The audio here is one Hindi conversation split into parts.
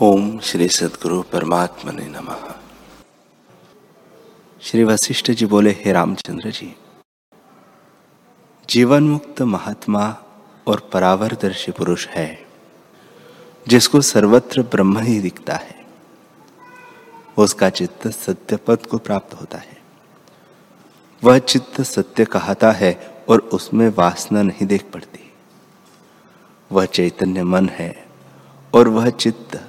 ओम श्री सदगुरु परमात्मा ने नम। श्री वशिष्ठ जी बोले, हे रामचंद्र जी जीवन मुक्त महात्मा और परावरदर्शी पुरुष है, जिसको सर्वत्र ब्रह्म ही दिखता है। उसका चित्त सत्य पद को प्राप्त होता है। वह चित्त सत्य कहता है और उसमें वासना नहीं देख पड़ती। वह चैतन्य मन है और वह चित्त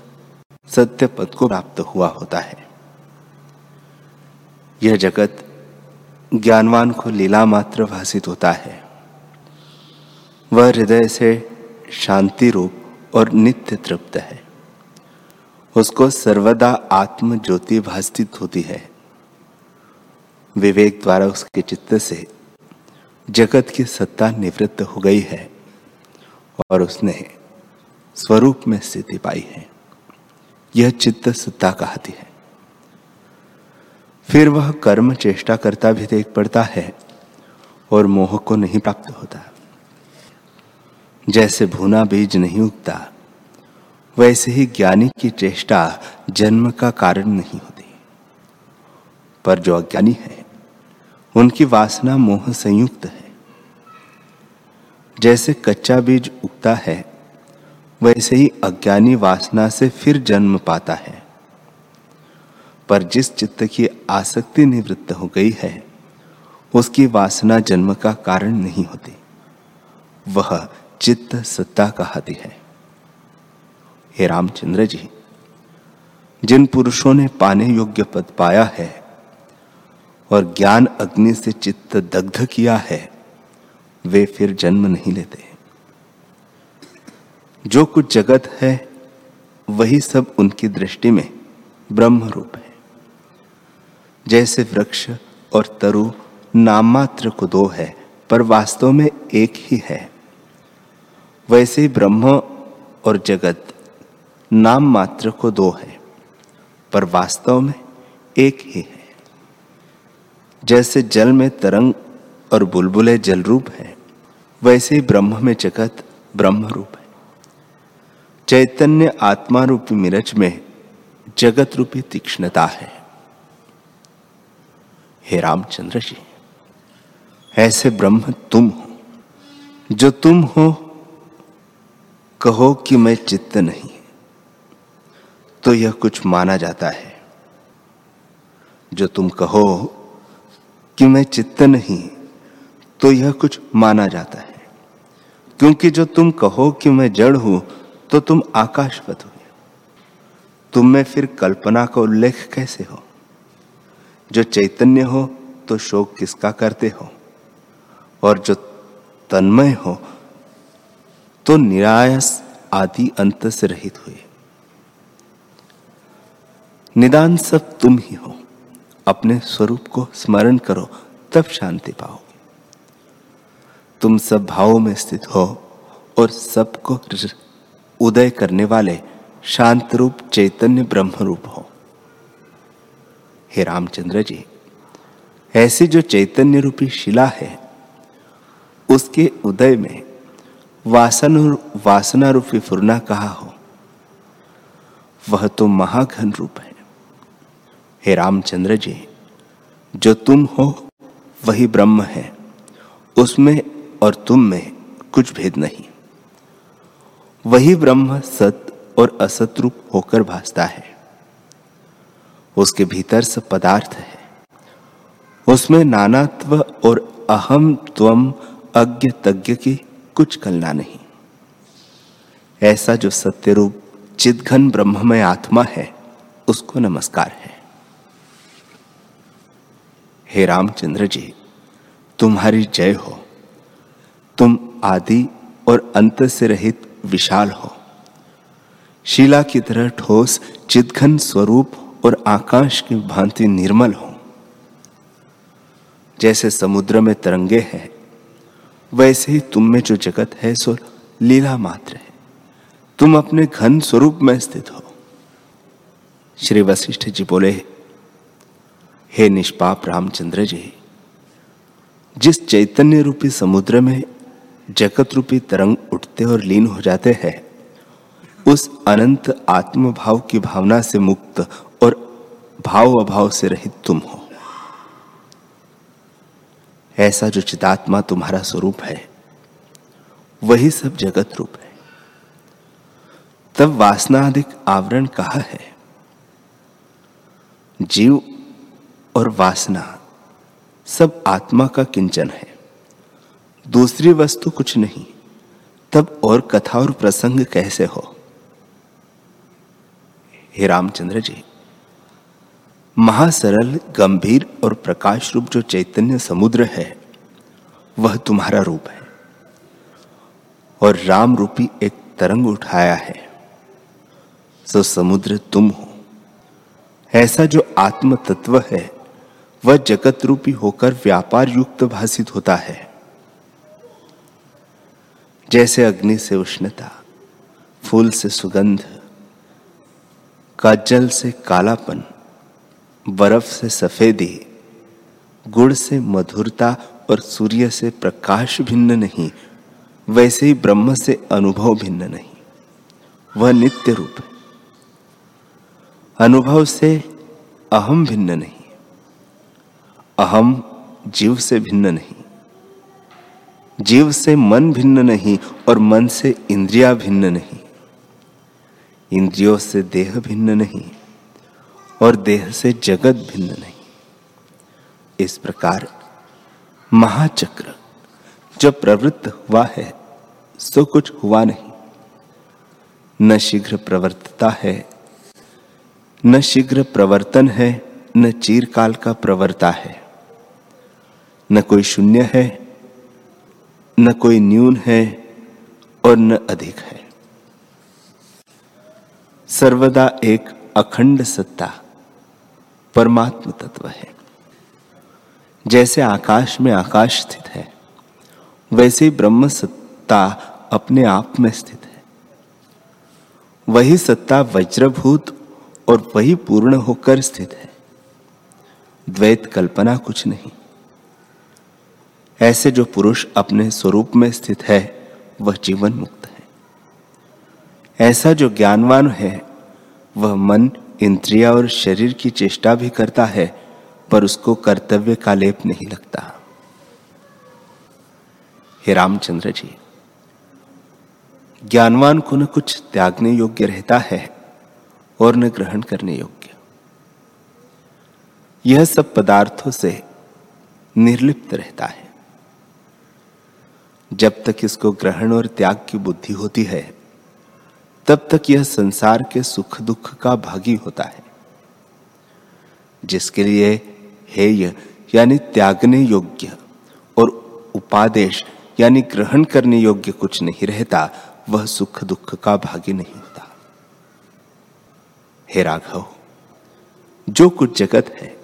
सत्य पद को प्राप्त हुआ होता है। यह जगत ज्ञानवान को लीला मात्र भाषित होता है। वह हृदय से शांति रूप और नित्य तृप्त है। उसको सर्वदा आत्म ज्योति भाषित होती है। विवेक द्वारा उसके चित्त से जगत की सत्ता निवृत्त हो गई है और उसने स्वरूप में स्थिति पाई है। यह चित्त सत्ता कहती है। फिर वह कर्म चेष्टा करता भी देख पड़ता है और मोह को नहीं प्राप्त होता। जैसे भूना बीज नहीं उगता, वैसे ही ज्ञानी की चेष्टा जन्म का कारण नहीं होती। पर जो अज्ञानी है, उनकी वासना मोह संयुक्त है। जैसे कच्चा बीज उगता है वैसे ही अज्ञानी वासना से फिर जन्म पाता है। पर जिस चित्त की आसक्ति निवृत्त हो गई है, उसकी वासना जन्म का कारण नहीं होती। वह चित्त सत्ता कहती है। हे रामचंद्र जी, जिन पुरुषों ने पाने योग्य पद पाया है और ज्ञान अग्नि से चित्त दग्ध किया है, वे फिर जन्म नहीं लेते। जो कुछ जगत है, वही सब उनकी दृष्टि में ब्रह्म रूप है। जैसे वृक्ष और तरु नाम मात्र को दो है, पर वास्तव में एक ही है। वैसे ही ब्रह्म और जगत नाम मात्र को दो है, पर वास्तव में एक ही है। जैसे जल में तरंग और बुलबुले जल रूप है, वैसे ही ब्रह्म में जगत ब्रह्म रूप है। चैतन्य आत्मा रूपी मिरज में जगत रूपी तीक्ष्णता है। हे रामचंद्र जी, ऐसे ब्रह्म तुम हो, जो तुम हो, कहो कि मैं चित्त नहीं। तो यह कुछ माना जाता है, जो तुम कहो कि मैं चित्त नहीं तो यह कुछ माना जाता है। क्योंकि जो तुम कहो कि मैं जड़ हूँ तो तुम आकाशवत हुए तुम में फिर कल्पना का उल्लेख कैसे हो? जो चैतन्य हो तो शोक किसका करते हो? और जो तन्मय हो तो निरायस आदि अंत से रहित हुए। निदान सब तुम ही हो। अपने स्वरूप को स्मरण करो, तब शांति पाओगे तुम सब भावों में स्थित हो और सबको उदय करने वाले शांत रूप चैतन्य ब्रह्म रूप हो। हे रामचंद्र जी, ऐसी जो चैतन्य रूपी शिला है, उसके उदय में वासन वासना रूपी फुरना कहा हो? वह तो महाघन रूप है। हे रामचंद्र जी, जो तुम हो, वही ब्रह्म है। उसमें और तुम में कुछ भेद नहीं। वही ब्रह्म सत और असत रूप होकर भासता है। उसके भीतर सब पदार्थ है। उसमें नानात्व और अहम त्वम अज्ञ तज्ञ की कुछ कलना नहीं। ऐसा जो सत्य रूप चिदघन ब्रह्ममय आत्मा है, उसको नमस्कार है। हे रामचंद्र जी, तुम्हारी जय हो। तुम आदि और अंत से रहित विशाल हो। शिला की तरह ठोस चिदघन स्वरूप और आकाश की भांति निर्मल हो। जैसे समुद्र में तरंगे हैं, वैसे ही तुम में जो जगत है, सो लीला मात्र है। तुम अपने घन स्वरूप में स्थित हो। श्री वशिष्ठ जी बोले, हे निष्पाप रामचंद्र जी, जिस चैतन्य रूपी समुद्र में जगत रूपी तरंग उठते और लीन हो जाते हैं। उस अनंत आत्म भाव की भावना से मुक्त और भाव अभाव से रहित तुम हो। ऐसा जो चितात्मा तुम्हारा स्वरूप है, वही सब जगत रूप है। तब वासना अधिक आवरण कहा है? जीव और वासना सब आत्मा का किंचन है। दूसरी वस्तु कुछ नहीं, तब और कथा और प्रसंग कैसे हो? हे रामचंद्र जी, महासरल, गंभीर और प्रकाश रूप जो चैतन्य समुद्र है, वह तुम्हारा रूप है। और राम रूपी एक तरंग उठाया है, सो समुद्र तुम हो। ऐसा जो आत्म तत्व है, वह जगत रूपी होकर व्यापार युक्त भाषित होता है। जैसे अग्नि से उष्णता, फूल से सुगंध, काजल से कालापन, बर्फ़ से सफेदी, गुड़ से मधुरता और सूर्य से प्रकाश भिन्न नहीं, वैसे ही ब्रह्म से अनुभव भिन्न नहीं। वह नित्य रूप है। अनुभव से अहम भिन्न नहीं। अहम जीव से भिन्न नहीं। जीव से मन भिन्न नहीं और मन से इंद्रिया भिन्न नहीं। इंद्रियों से देह भिन्न नहीं और देह से जगत भिन्न नहीं। इस प्रकार महाचक्र जब प्रवृत्त हुआ है, सो कुछ हुआ नहीं। न शीघ्र प्रवर्तता है, न शीघ्र प्रवर्तन है, न चीरकाल का प्रवर्ता है। न कोई शून्य है न कोई न्यून है और न अधिक है। सर्वदा एक अखंड सत्ता, परमात्म तत्व है। जैसे आकाश में आकाश स्थित है, वैसे ब्रह्म सत्ता अपने आप में स्थित है। वही सत्ता वज्रभूत और वही पूर्ण होकर स्थित है। द्वैत कल्पना कुछ नहीं। ऐसे जो पुरुष अपने स्वरूप में स्थित है, वह जीवन मुक्त है। ऐसा जो ज्ञानवान है, वह मन, इंद्रिया और शरीर की चेष्टा भी करता है, पर उसको कर्तव्य का लेप नहीं लगता। हे रामचंद्र जी, ज्ञानवान को न कुछ त्यागने योग्य रहता है, और न ग्रहण करने योग्य। यह सब पदार्थों से निर्लिप्त रहता है। जब तक इसको ग्रहण और त्याग की बुद्धि होती है, तब तक यह संसार के सुख दुख का भागी होता है। जिसके लिए हेय यानी त्यागने योग्य और उपादेश यानी ग्रहण करने योग्य कुछ नहीं रहता, वह सुख दुख का भागी नहीं होता। हे राघव, जो कुछ जगत है,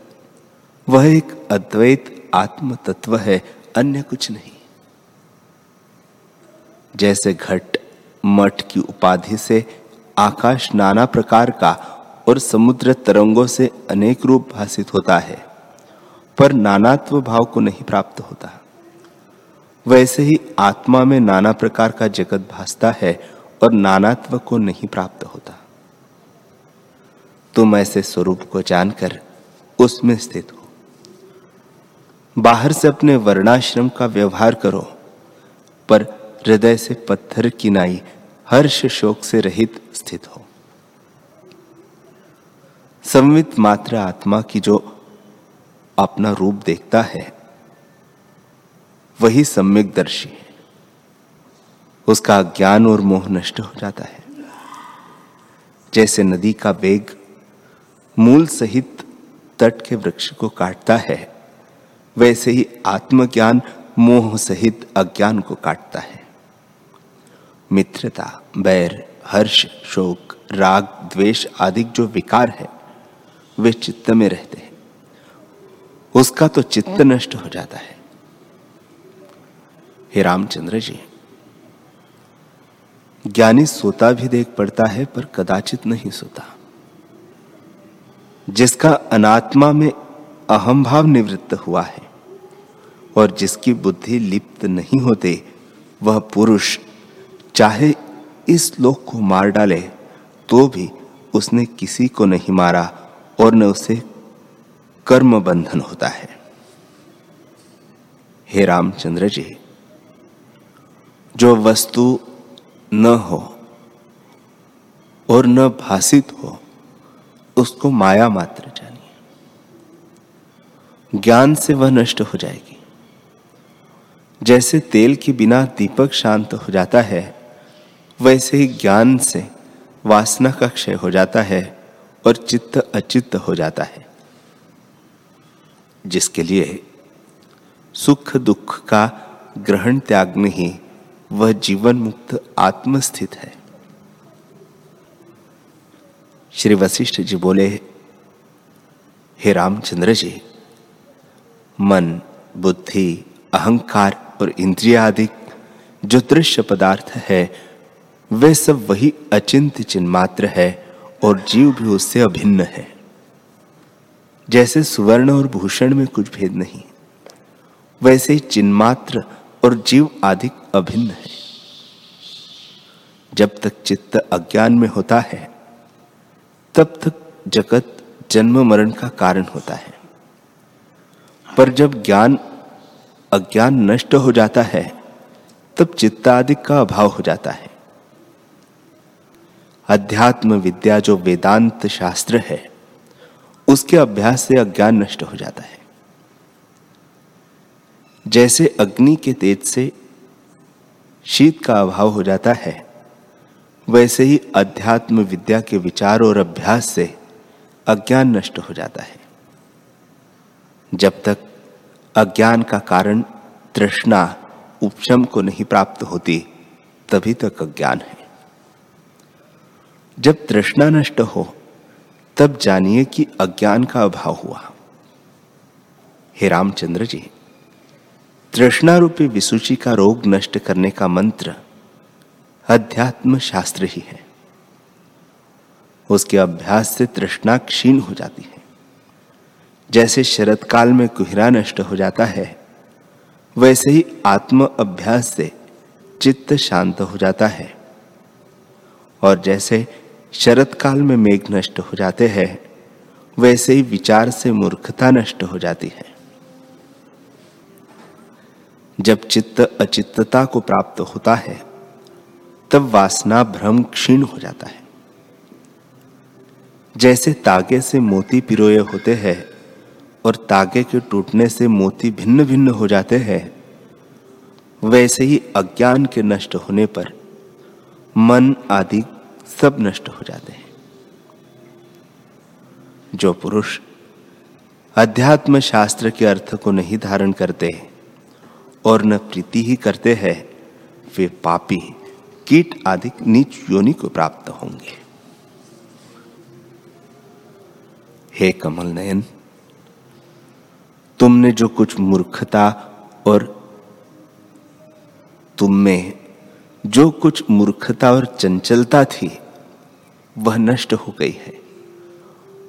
वह एक अद्वैत आत्म तत्व है, अन्य कुछ नहीं। जैसे घट, मठ की उपाधि से आकाश नाना प्रकार का और समुद्र तरंगों से अनेक रूप भाषित होता है, पर नानात्व भाव को नहीं प्राप्त होता। वैसे ही आत्मा में नाना प्रकार का जगत भासता है और नानात्व को नहीं प्राप्त होता। तुम ऐसे स्वरूप को जानकर उसमें स्थित हो। बाहर से अपने वर्णाश्रम का व्यवहार करो, पर हृदय से पत्थर की नाई हर्ष शोक से रहित स्थित हो। संवित मात्र आत्मा की जो अपना रूप देखता है, वही सम्यक दर्शी है। उसका ज्ञान और मोह नष्ट हो जाता है। जैसे नदी का वेग मूल सहित तट के वृक्ष को काटता है, वैसे ही आत्मज्ञान मोह सहित अज्ञान को काटता है। मित्रता, बैर, हर्ष, शोक, राग, द्वेष आदि जो विकार है, वे चित्त में रहते हैं। उसका तो चित्त नष्ट हो जाता है। हे रामचंद्र जी, ज्ञानी सोता भी देख पड़ता है, पर कदाचित नहीं सोता। जिसका अनात्मा में अहम भाव निवृत्त हुआ है, और जिसकी बुद्धि लिप्त नहीं होते, वह पुरुष चाहे इस लोक को मार डाले तो भी उसने किसी को नहीं मारा और न उसे कर्म बंधन होता है। हे रामचंद्र जी, जो वस्तु न हो और न भाषित हो, उसको माया मात्र जानिए। ज्ञान से वह नष्ट हो जाएगी। जैसे तेल के बिना दीपक शांत हो जाता है वैसे ही ज्ञान से वासना का क्षय हो जाता है और चित्त अचित्त हो जाता है। जिसके लिए सुख दुख का ग्रहण त्याग में ही वह जीवन मुक्त आत्मस्थित है। श्री वशिष्ठ जी बोले, हे रामचंद्र जी, मन, बुद्धि, अहंकार और इंद्रिया आदि जो दृश्य पदार्थ है वे सब वही अचिंत चिन्ह मात्र है और जीव भी उससे अभिन्न है। जैसे सुवर्ण और भूषण में कुछ भेद नहीं, वैसे ही चिन्मात्र और जीव आदि अभिन्न है। जब तक चित्त अज्ञान में होता है, तब तक जगत जन्म मरण का कारण होता है। पर जब ज्ञान अज्ञान नष्ट हो जाता है, तब चित्त आदि का अभाव हो जाता है। अध्यात्म विद्या जो वेदांत शास्त्र है, उसके अभ्यास से अज्ञान नष्ट हो जाता है। जैसे अग्नि के तेज से शीत का अभाव हो जाता है, वैसे ही अध्यात्म विद्या के विचार और अभ्यास से अज्ञान नष्ट हो जाता है। जब तक अज्ञान का कारण तृष्णा, उपशम को नहीं प्राप्त होती, तभी तक अज्ञान है। जब तृष्णा नष्ट हो, तब जानिए कि अज्ञान का अभाव हुआ। हे रामचंद्र जी तृष्णा रूपी विसूचि का रोग नष्ट करने का मंत्र अध्यात्म शास्त्र ही है। उसके अभ्यास से तृष्णा क्षीण हो जाती है। जैसे शरद काल में कुहरा नष्ट हो जाता है, वैसे ही आत्म अभ्यास से चित्त शांत हो जाता है। और जैसे शरद काल में मेघ नष्ट हो जाते हैं, वैसे ही विचार से मूर्खता नष्ट हो जाती है। जब चित्त अचित्तता को प्राप्त होता है, तब वासना भ्रम क्षीण हो जाता है। जैसे तागे से मोती पिरोए होते हैं और तागे के टूटने से मोती भिन्न भिन्न हो जाते हैं, वैसे ही अज्ञान के नष्ट होने पर मन आदि सब नष्ट हो जाते हैं। जो पुरुष अध्यात्म शास्त्र के अर्थ को नहीं धारण करते और न प्रीति ही करते हैं, वे पापी, कीट आदि नीच योनि को प्राप्त होंगे। हे कमल नयन, तुमने जो कुछ मूर्खता और तुम में जो कुछ मूर्खता और चंचलता थी वह नष्ट हो गई है।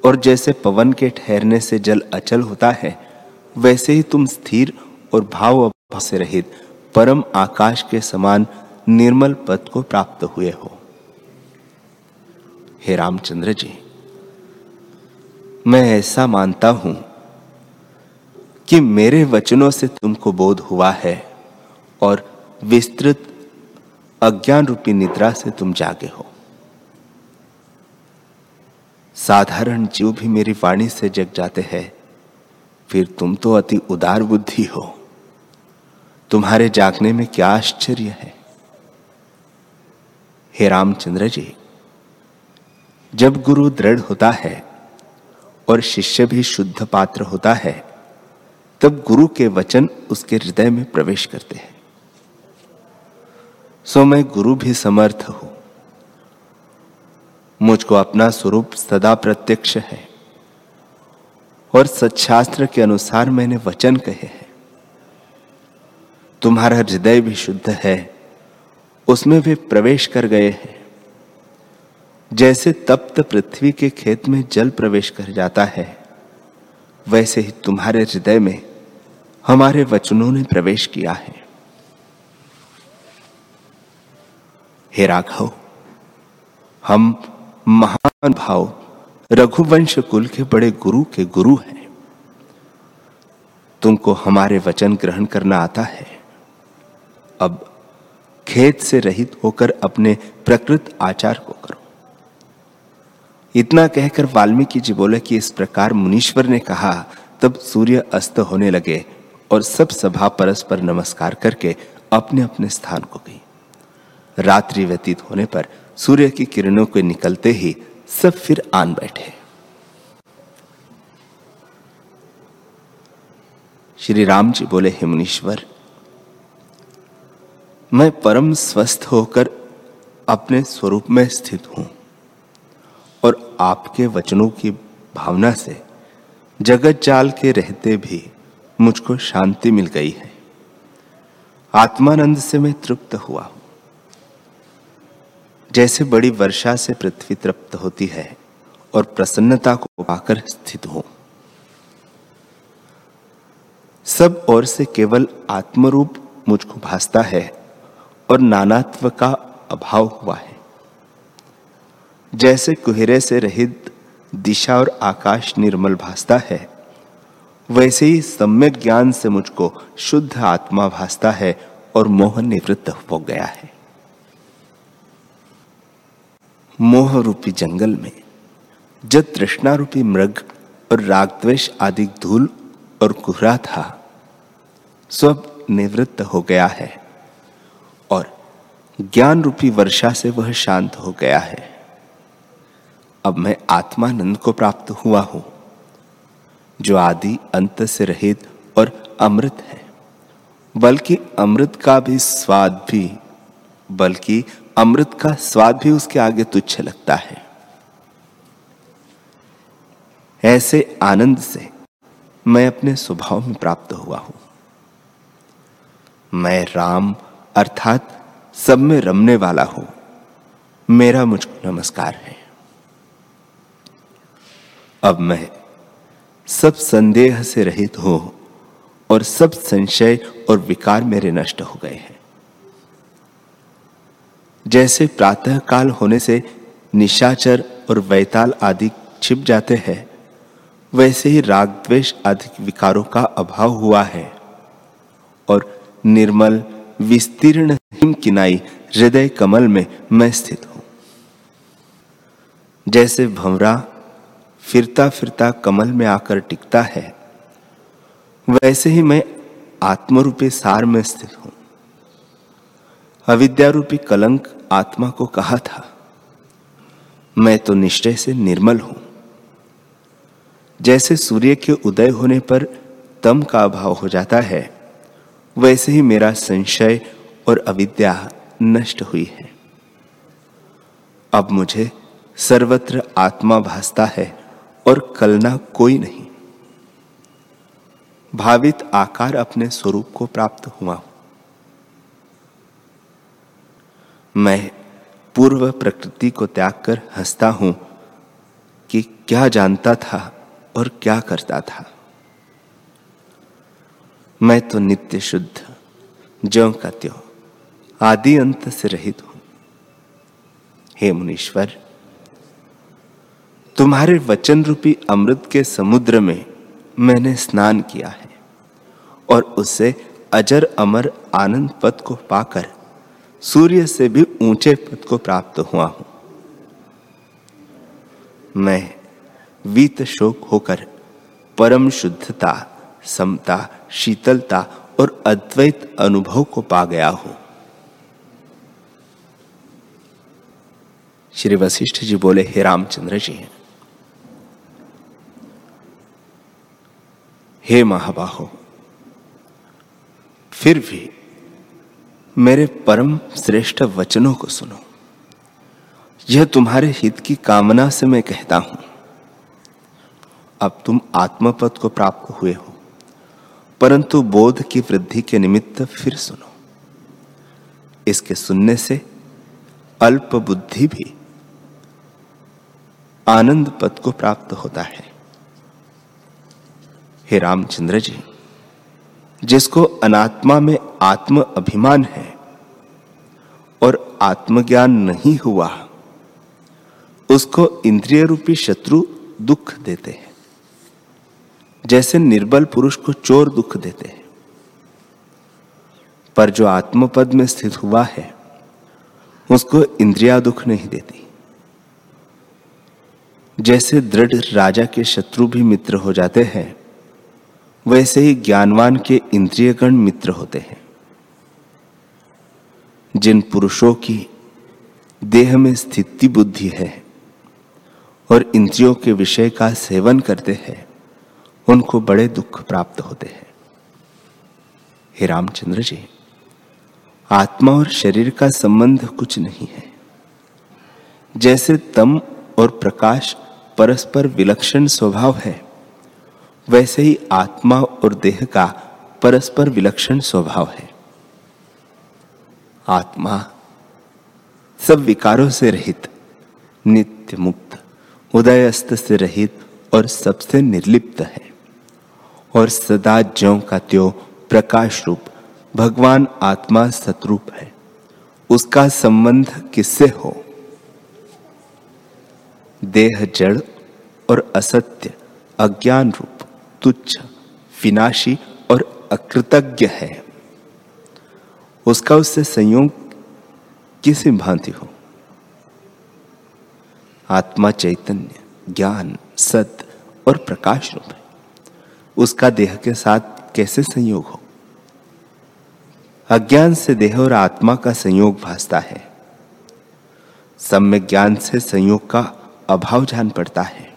और जैसे पवन के ठहरने से जल अचल होता है, वैसे ही तुम स्थिर और भाव से रहित परम आकाश के समान निर्मल पद को प्राप्त हुए हो। हे रामचंद्र जी, मैं ऐसा मानता हूँ कि मेरे वचनों से तुमको बोध हुआ है और विस्तृत अज्ञान रूपी निद्रा से तुम जागे हो। साधारण जीव भी मेरी वाणी से जग जाते हैं। फिर तुम तो अति उदार बुद्धि हो। तुम्हारे जागने में क्या आश्चर्य है? हे रामचंद्र जी, जब गुरु दृढ़ होता है और शिष्य भी शुद्ध पात्र होता है, तब गुरु के वचन उसके हृदय में प्रवेश करते हैं। सो मैं गुरु भी समर्थ हूँ। मुझको अपना स्वरूप सदा प्रत्यक्ष है। और सच्छास्त्र के अनुसार मैंने वचन कहे हैं। तुम्हारा हृदय भी शुद्ध है, उसमें वे प्रवेश कर गए हैं। जैसे तप्त पृथ्वी के खेत में जल प्रवेश कर जाता है, वैसे ही तुम्हारे हृदय में हमारे वचनों ने प्रवेश किया है। हे राघव, हम महान भाव। रघुवंश कुल के बड़े गुरु के गुरु हैं। तुमको हमारे वचन ग्रहण करना आता है। अब खेत से रहित होकर अपने प्रकृत आचार को करो। इतना कहकर वाल्मीकि जी बोले कि इस प्रकार मुनीश्वर ने कहा, तब सूर्य अस्त होने लगे और सब सभा परस्पर नमस्कार करके अपने अपने स्थान को गई। रात्रि व्यतीत होने पर सूर्य की किरणों के निकलते ही सब फिर आन बैठे। श्री राम जी बोले, हे मुनीश्वर, मैं परम स्वस्थ होकर अपने स्वरूप में स्थित हूँ और आपके वचनों की भावना से जगत जाल के रहते भी मुझको शांति मिल गई है। आत्मानंद से मैं तृप्त हुआ हूँ। जैसे बड़ी वर्षा से पृथ्वी तृप्त होती है और प्रसन्नता को पाकर स्थित हो। सब ओर से केवल आत्मरूप मुझको भासता है और नानात्व का अभाव हुआ है। जैसे कुहरे से रहित दिशा और आकाश निर्मल भासता है, वैसे ही सम्यक ज्ञान से मुझको शुद्ध आत्मा भासता है और मोह निवृत्त हो गया है। मोह रूपी जंगल में, जब तृष्णा रूपी मृग और रागद्वेश आदि धूल और कुहरा था, सब निवृत्त हो गया है और ज्ञान रूपी वर्षा से वह शांत हो गया है। अब मैं आत्मानंद को प्राप्त हुआ हूँ, जो आदि अंत से रहित और अमृत है। बल्कि अमृत का भी स्वाद भी, बल्कि अमृत का स्वाद भी उसके आगे तुच्छ लगता है। ऐसे आनंद से मैं अपने स्वभाव में प्राप्त हुआ हूँ। मैं राम अर्थात सब में रमने वाला हूँ। मेरा मुझको नमस्कार है। अब मैं सब संदेह से रहित हो और सब संशय और विकार मेरे नष्ट हो गए हैं। जैसे प्रातः काल होने से निशाचर और वैताल आदि छिप जाते हैं, वैसे ही राग द्वेष आदि विकारों का अभाव हुआ है। और निर्मल, विस्तीर्ण, हिम किनाई, हृदय कमल में मैं स्थित हूँ। जैसे भंवरा फिरता फिरता कमल में आकर टिकता है, वैसे ही मैं आत्मरूपी सार में स्थित हूँ। अविद्या रूपी कलंक आत्मा को कहा था, मैं तो निश्चय से निर्मल हूँ। जैसे सूर्य के उदय होने पर तम का अभाव हो जाता है, वैसे ही मेरा संशय और अविद्या नष्ट हुई है। अब मुझे सर्वत्र आत्मा भासता है और कलना कोई नहीं। भावित आकार अपने स्वरूप को प्राप्त हुआ मैं पूर्व प्रकृति को त्याग कर हंसता हूँ कि क्या जानता था और क्या करता था। मैं तो नित्य शुद्ध, ज्यो का त्यों आदि अंत से रहित हूँ। हे मुनीश्वर, तुम्हारे वचन रूपी अमृत के समुद्र में मैंने स्नान किया है और उससे अजर अमर आनंद पद को पाकर सूर्य से भी ऊँचे पद को प्राप्त हुआ हूँ। मैं वीत शोक होकर परम शुद्धता, समता, शीतलता और अद्वैत अनुभव को पा गया हूँ। श्री वशिष्ठ जी बोले, हे रामचंद्र जी, हे महाबाहो, फिर भी मेरे परम श्रेष्ठ वचनों को सुनो। यह तुम्हारे हित की कामना से मैं कहता हूँ। अब तुम आत्मपद को प्राप्त हुए हो, परंतु बोध की वृद्धि के निमित्त फिर सुनो। इसके सुनने से अल्प बुद्धि भी आनंद पद को प्राप्त होता है। हे रामचंद्र जी जिसको अनात्मा में आत्म अभिमान है और आत्मज्ञान नहीं हुआ, उसको इंद्रिय रूपी शत्रु दुख देते हैं, जैसे निर्बल पुरुष को चोर दुख देते हैं। पर जो आत्मपद में स्थित हुआ है, उसको इंद्रिया दुख नहीं देती। जैसे दृढ़ राजा के शत्रु भी मित्र हो जाते हैं वैसे ही ज्ञानवान के इंद्रियगण मित्र होते हैं। जिन पुरुषों की देह में स्थिति बुद्धि है और इंद्रियों के विषय का सेवन करते हैं, उनको बड़े दुख प्राप्त होते हैं। हे रामचंद्र जी, आत्मा और शरीर का संबंध कुछ नहीं है। जैसे तम और प्रकाश परस्पर विलक्षण स्वभाव है वैसे ही आत्मा और देह का परस्पर विलक्षण स्वभाव है। आत्मा सब विकारों से रहित, नित्य मुक्त उदयस्त से रहित और सबसे निर्लिप्त है। और सदा ज्यो का त्यो प्रकाश रूप भगवान आत्मा सतरूप है। उसका संबंध किससे हो? देह जड़ और असत्य, अज्ञान रूप। तुच्छ, विनाशी और अकृतज्ञ है। उसका उससे संयोग किसी भांति हो। आत्मा चैतन्य, ज्ञान सत्य और प्रकाश रूप है। उसका देह के साथ कैसे संयोग हो? अज्ञान से देह और आत्मा का संयोग भासता है। सम्य ज्ञान से संयोग का अभाव जान पड़ता है।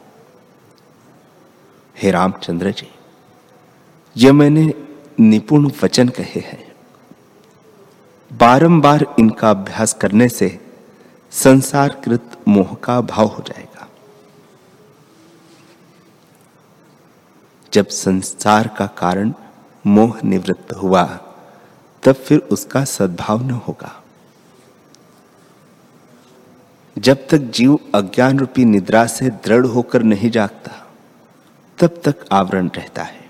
हे रामचंद्र जी, ये मैंने निपुण वचन कहे हैं। बारंबार इनका अभ्यास करने से संसारकृत मोह का भाव हो जाएगा। जब संसार का कारण मोह निवृत्त हुआ, तब फिर उसका सद्भाव न होगा। जब तक जीव अज्ञान रूपी निद्रा से दृढ़ होकर नहीं जागता तब तक आवरण रहता है।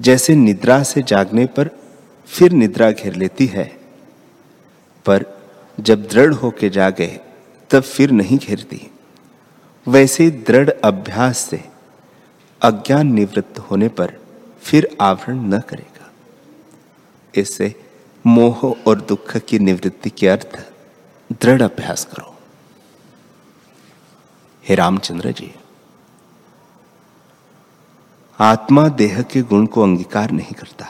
जैसे निद्रा से जागने पर फिर निद्रा घेर लेती है, पर जब दृढ़ होके जागे, तब फिर नहीं घेरती। वैसे दृढ़ अभ्यास से अज्ञान निवृत्त होने पर फिर आवरण न करेगा। इससे मोह और दुख की निवृत्ति के अर्थ दृढ़ अभ्यास करो। हे रामचंद्र जी। आत्मा देह के गुण को अंगीकार नहीं करता।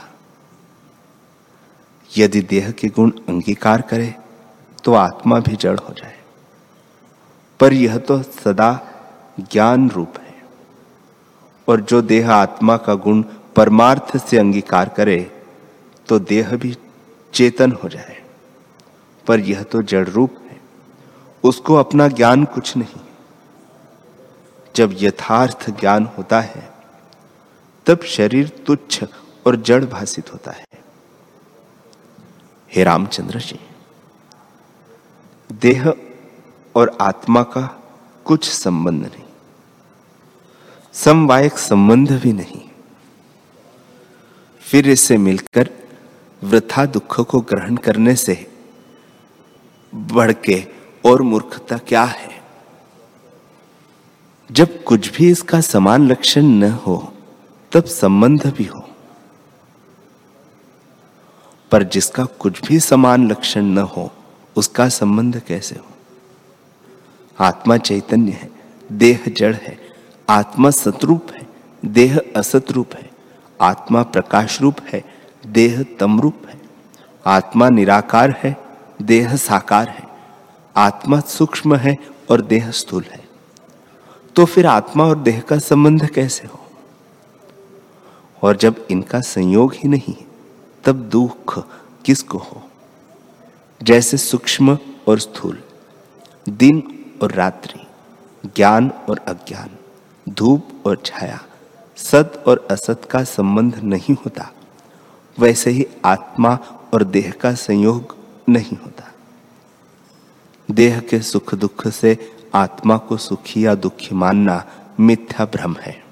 यदि देह के गुण अंगीकार करे तो आत्मा भी जड़ हो जाए। पर यह तो सदा ज्ञान रूप है। और जो देह आत्मा का गुण परमार्थ से अंगीकार करे तो देह भी चेतन हो जाए। पर यह तो जड़ रूप है। उसको अपना ज्ञान कुछ नहीं। जब यथार्थ ज्ञान होता है तब शरीर तुच्छ और जड़ भाषित होता है। हे रामचंद्र जी, देह और आत्मा का कुछ संबंध नहीं। समवायक संबंध भी नहीं। फिर इसे मिलकर वृथा दुख को ग्रहण करने से बढ़ के और मूर्खता क्या है? जब कुछ भी इसका समान लक्षण न हो तब संबंध भी हो। पर जिसका कुछ भी समान लक्षण न हो, उसका संबंध कैसे हो? आत्मा चैतन्य है, देह जड़ है, आत्मा सतरूप है, देह असत रूप है, आत्मा प्रकाश रूप है, देह तम रूप है, आत्मा निराकार है, देह साकार है, आत्मा सूक्ष्म है और देह स्थूल है। तो फिर आत्मा और देह का संबंध कैसे हो? और जब इनका संयोग ही नहीं, तब दुख किसको हो? जैसे सूक्ष्म और स्थूल, दिन और रात्रि, ज्ञान और अज्ञान, धूप और छाया, सत और असत का संबंध नहीं होता, वैसे ही आत्मा और देह का संयोग नहीं होता। देह के सुख दुख से आत्मा को सुखी या दुखी मानना मिथ्या भ्रम है।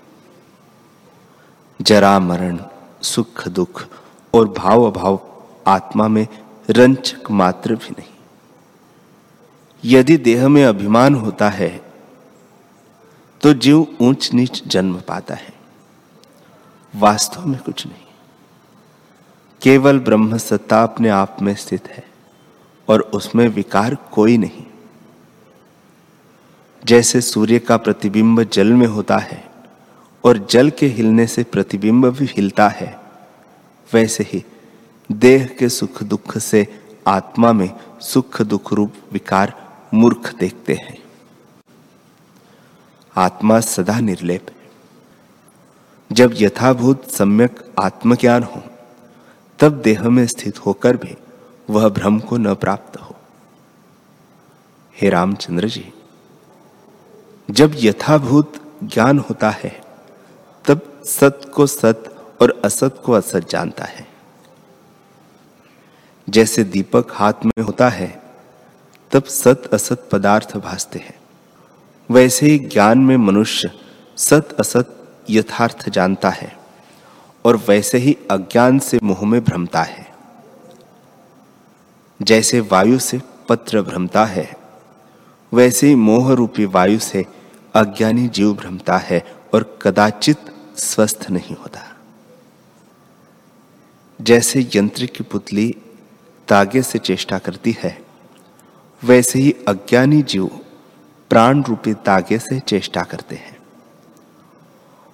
जरा मरण, सुख, दुख और भाव अभाव आत्मा में रंचक मात्र भी नहीं। यदि देह में अभिमान होता है तो जीव ऊंच नीच जन्म पाता है। वास्तव में कुछ नहीं। केवल ब्रह्म सत्ता अपने आप में स्थित है और उसमें विकार कोई नहीं। जैसे सूर्य का प्रतिबिंब जल में होता है और जल के हिलने से प्रतिबिंब भी हिलता है। वैसे ही देह के सुख दुख से आत्मा में सुख दुख रूप विकार मूर्ख देखते हैं। आत्मा सदा निर्लेप। है जब यथाभूत सम्यक आत्मज्ञान हो, तब देह में स्थित होकर भी वह भ्रम को न प्राप्त हो। हे रामचंद्र जी, जब यथाभूत ज्ञान होता है सत को सत और असत को असत जानता है। जैसे दीपक हाथ में होता है, तब सत असत पदार्थ भासते हैं। वैसे ही ज्ञान में मनुष्य सत असत यथार्थ जानता है और वैसे ही अज्ञान से मुँह में भ्रमता है। जैसे वायु से पत्र भ्रमता है, वैसे ही मोह रूपी वायु से अज्ञानी जीव भ्रमता है और कदाचित स्वस्थ नहीं होता। जैसे यंत्र की पुतली तागे से चेष्टा करती है, वैसे ही अज्ञानी जीव प्राण रूपी तागे से चेष्टा करते हैं।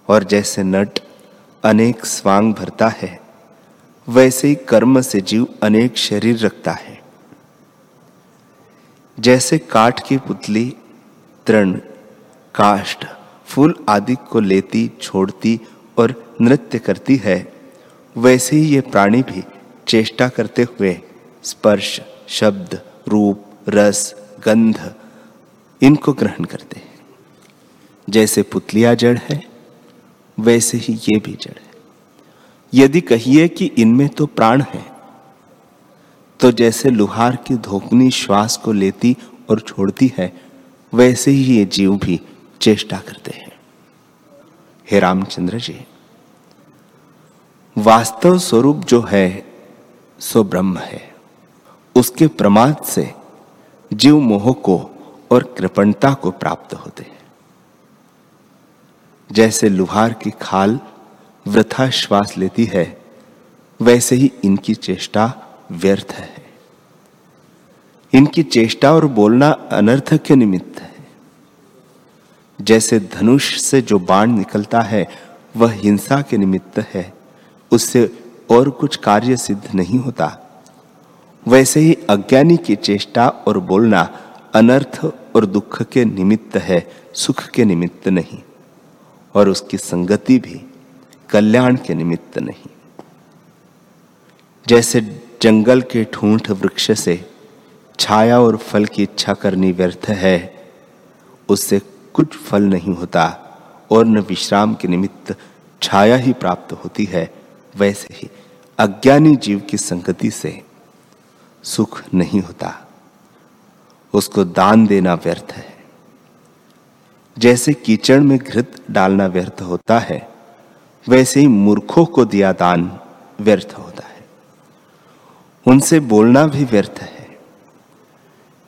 और जैसे नट अनेक स्वांग भरता है, वैसे ही कर्म से जीव अनेक शरीर रखता है। जैसे काठ की पुतली तृण, काष्ठ फूल आदि को लेती, छोड़ती और नृत्य करती है। वैसे ही ये प्राणी भी चेष्टा करते हुए स्पर्श, शब्द, रूप, रस, गंध, इनको ग्रहण करते हैं। जैसे पुतलिया जड़ है, वैसे ही ये भी जड़ है। यदि कहिए कि इनमें तो प्राण है तो जैसे लुहार की धोकनी श्वास को लेती और छोड़ती है, वैसे ही ये जीव भी चेष्टा करते हैं। हे रामचंद्र जी, वास्तव स्वरूप जो है, सो ब्रह्म है। उसके प्रमाद से जीव मोह को और कृपणता को प्राप्त होते हैं। जैसे लुहार की खाल वृथा श्वास लेती है, वैसे ही इनकी चेष्टा व्यर्थ है। इनकी चेष्टा और बोलना अनर्थ के निमित्त है। जैसे धनुष से जो बाण निकलता है, वह हिंसा के निमित्त है। उससे और कुछ कार्य सिद्ध नहीं होता। वैसे ही अज्ञानी की चेष्टा और बोलना अनर्थ और दुख के निमित्त है, सुख के निमित्त नहीं। और उसकी संगति भी कल्याण के निमित्त नहीं। जैसे जंगल के ठूंठ वृक्ष से छाया और फल की इच्छा करनी व्यर्थ है, उससे कुछ फल नहीं होता, और न विश्राम के निमित्त छाया ही प्राप्त होती है, वैसे ही अज्ञानी जीव की संगति से सुख नहीं होता। उसको दान देना व्यर्थ है। जैसे कीचड़ में घृत डालना व्यर्थ होता है, वैसे ही मूर्खों को दिया दान व्यर्थ होता है। उनसे बोलना भी व्यर्थ है।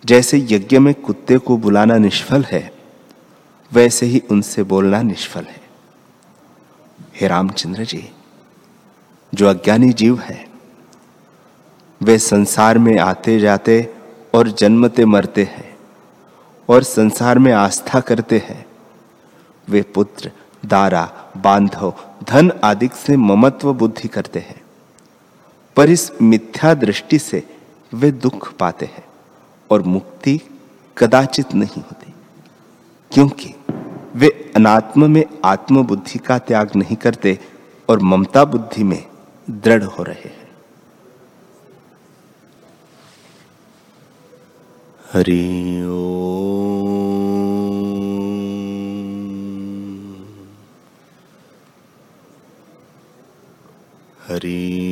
जैसे यज्ञ में कुत्ते को बुलाना निष्फल है वैसे ही उनसे बोलना निष्फल है। हे रामचंद्र जी, जो अज्ञानी जीव है, वे संसार में आते जाते और जन्मते मरते हैं और संसार में आस्था करते हैं। वे पुत्र, दारा, बांधव, धन आदि से ममत्व बुद्धि करते हैं, पर इस मिथ्या दृष्टि से वे दुख पाते हैं और मुक्ति कदाचित नहीं होती, क्योंकि वे अनात्म में आत्म बुद्धि का त्याग नहीं करते और ममता बुद्धि में दृढ़ हो रहे हैं। हरि ओ हरि